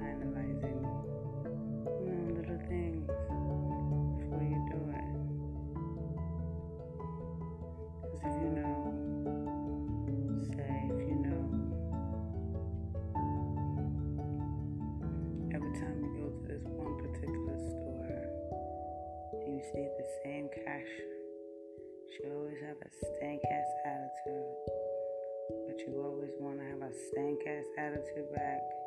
analyzing, you know, little things before you do it. Because if you know, say, if you know, every time you go to this one particular store and you see the same cashier, she always have a stank ass attitude. But you always want to have a stank ass attitude back.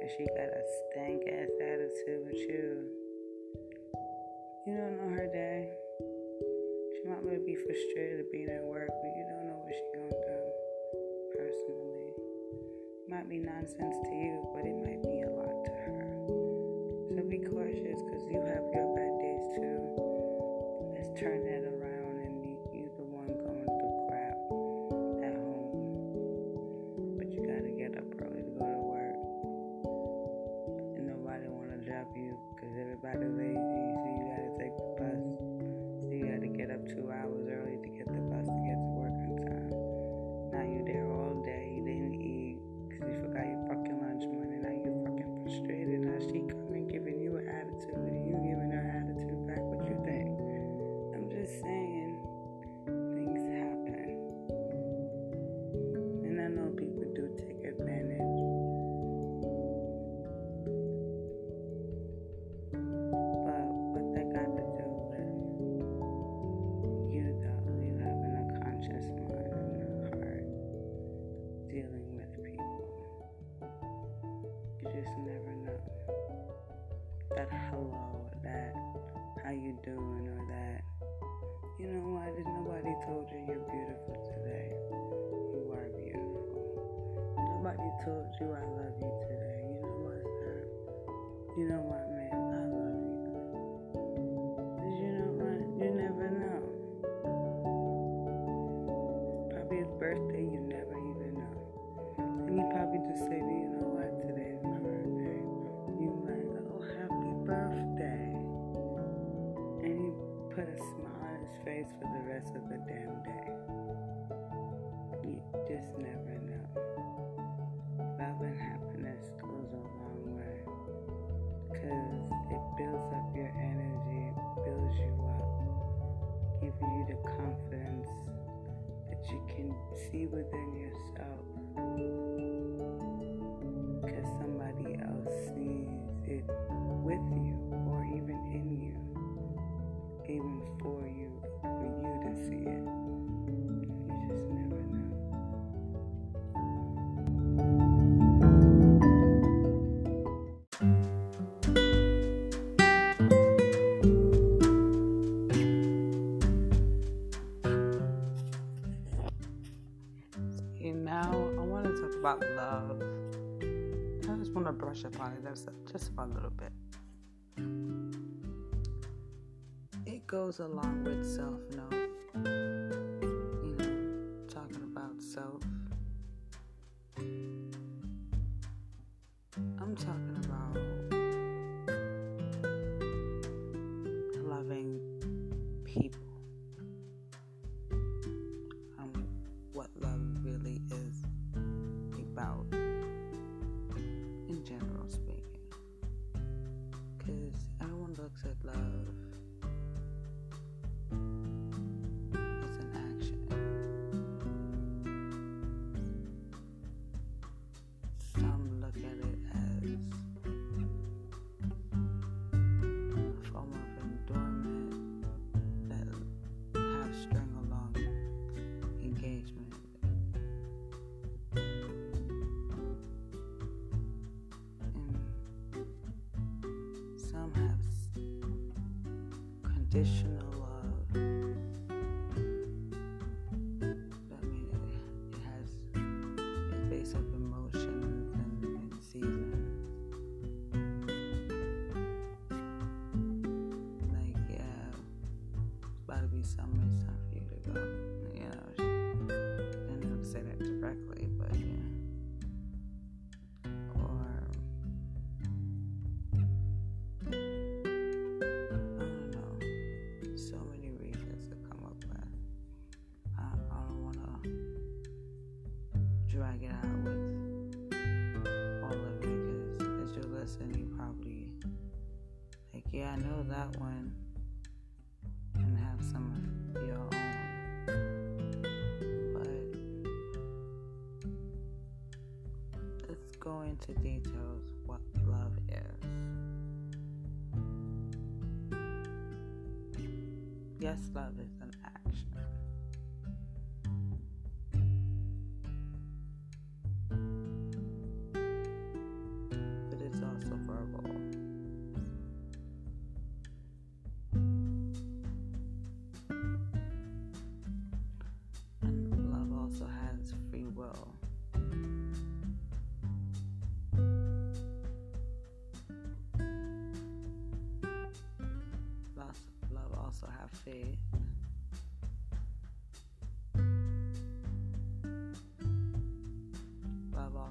Cause she got a stank ass attitude with you. You don't know her day. She might be frustrated being at work, but you don't know what she's going through personally. It might be nonsense to you, but it might be a lot to her. So be cautious because you have your you can see within yourself. Because somebody else sees it with you or even in you, even for you. And now I want to talk about love. I just want to brush up on it just, a little bit. It goes along with self knowledge about in general speaking. Because everyone looks at love Additional. that one and have some of your own. But let's go into details what love is. Yes, love is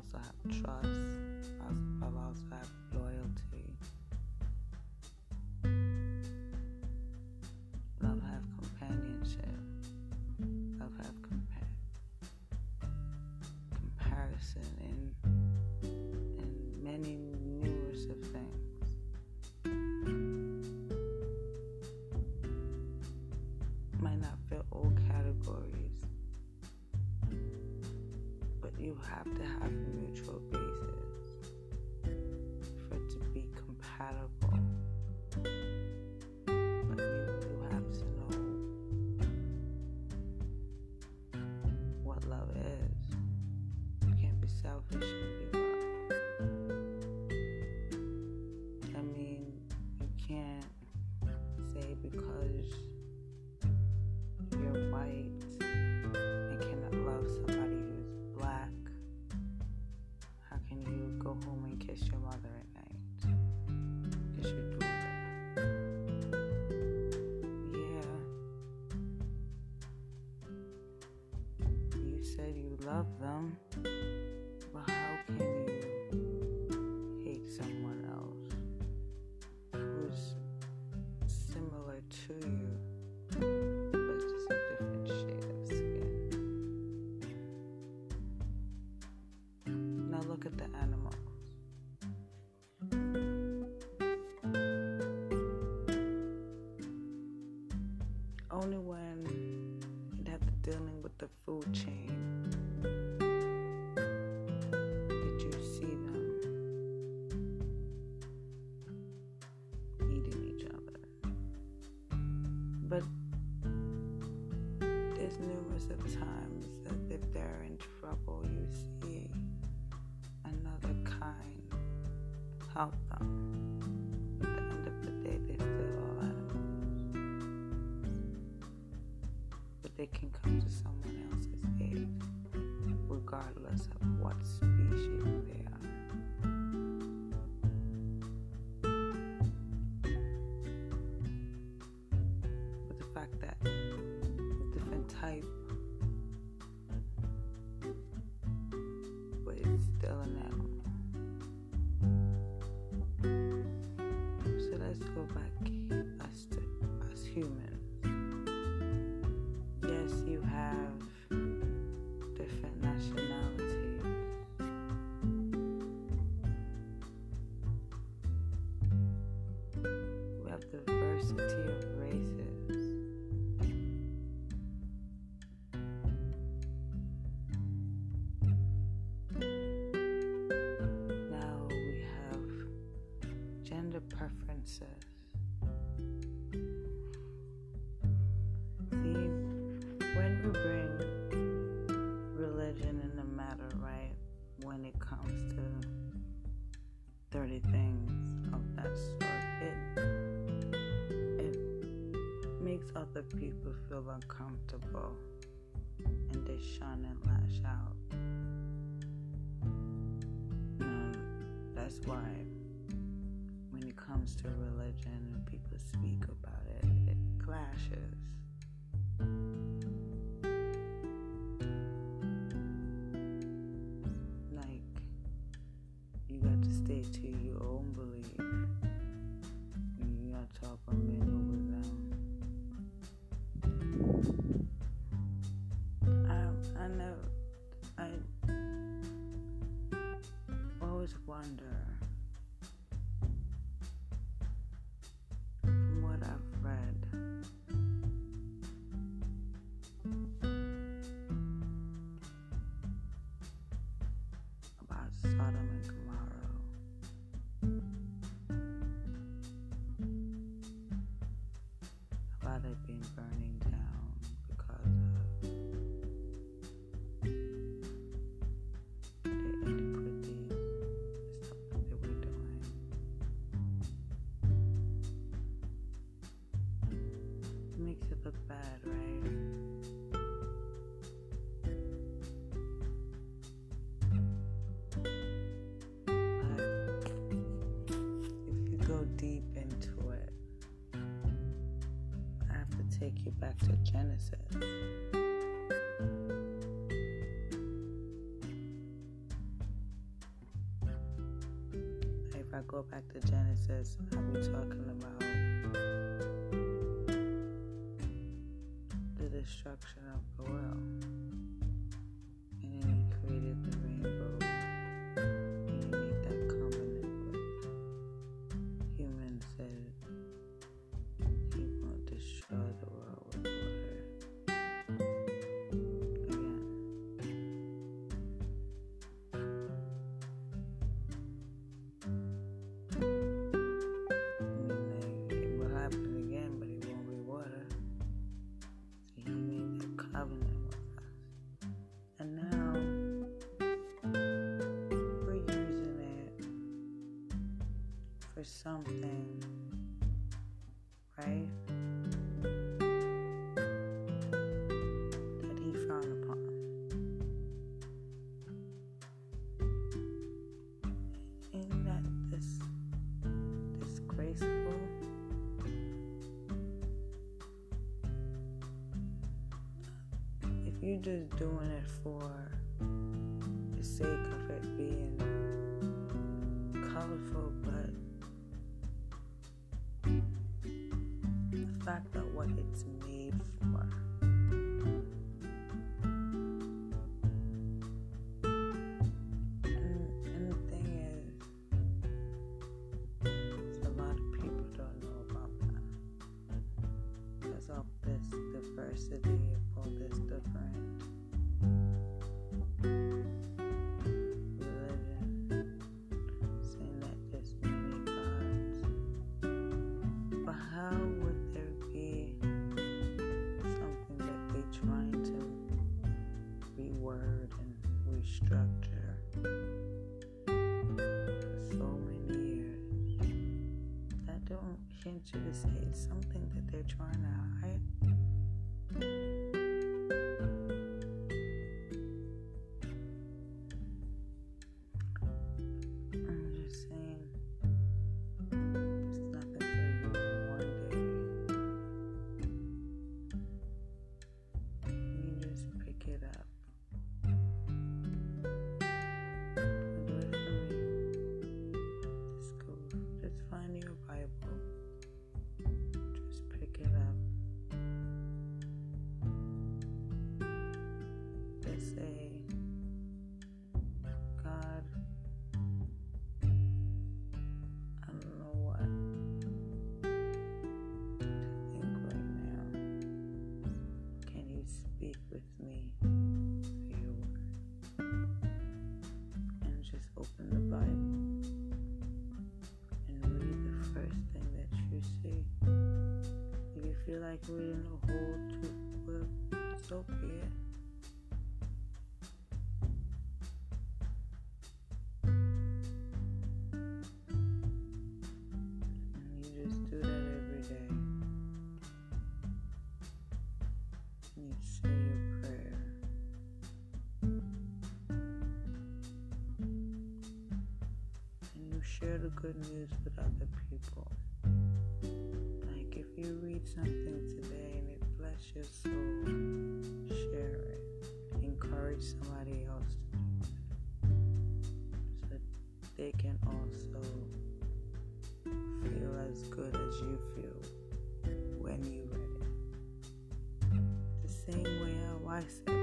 also have trust. I also have loyalty. have to have mutual question mark they can come to someone else's aid, regardless of what species. See, when we bring religion in the matter, right, when it comes to 30 things of that sort, it, it makes other people feel uncomfortable and they shun and lash out. And that's why comes to religion and people speak about it, it clashes. Like, you got to stay to your own belief. You got to talk about mingle with them. I, I know, I always wonder take you back to Genesis. If I go back to Genesis, I'll be talking about something, right? That he frowned upon. Isn't that this disgraceful? If you're just doing it for the sake of it being colorful, don't to say it's something that they're trying to hide. Say, God, I don't know what to think right now. Can you speak with me through your word? And just open the Bible and read the first thing that you see. If you feel like reading a whole two share the good news with other people. Like if you read something today and it bless your soul, share it. Encourage somebody else to do it. So they can also feel as good as you feel when you read it. The same way I said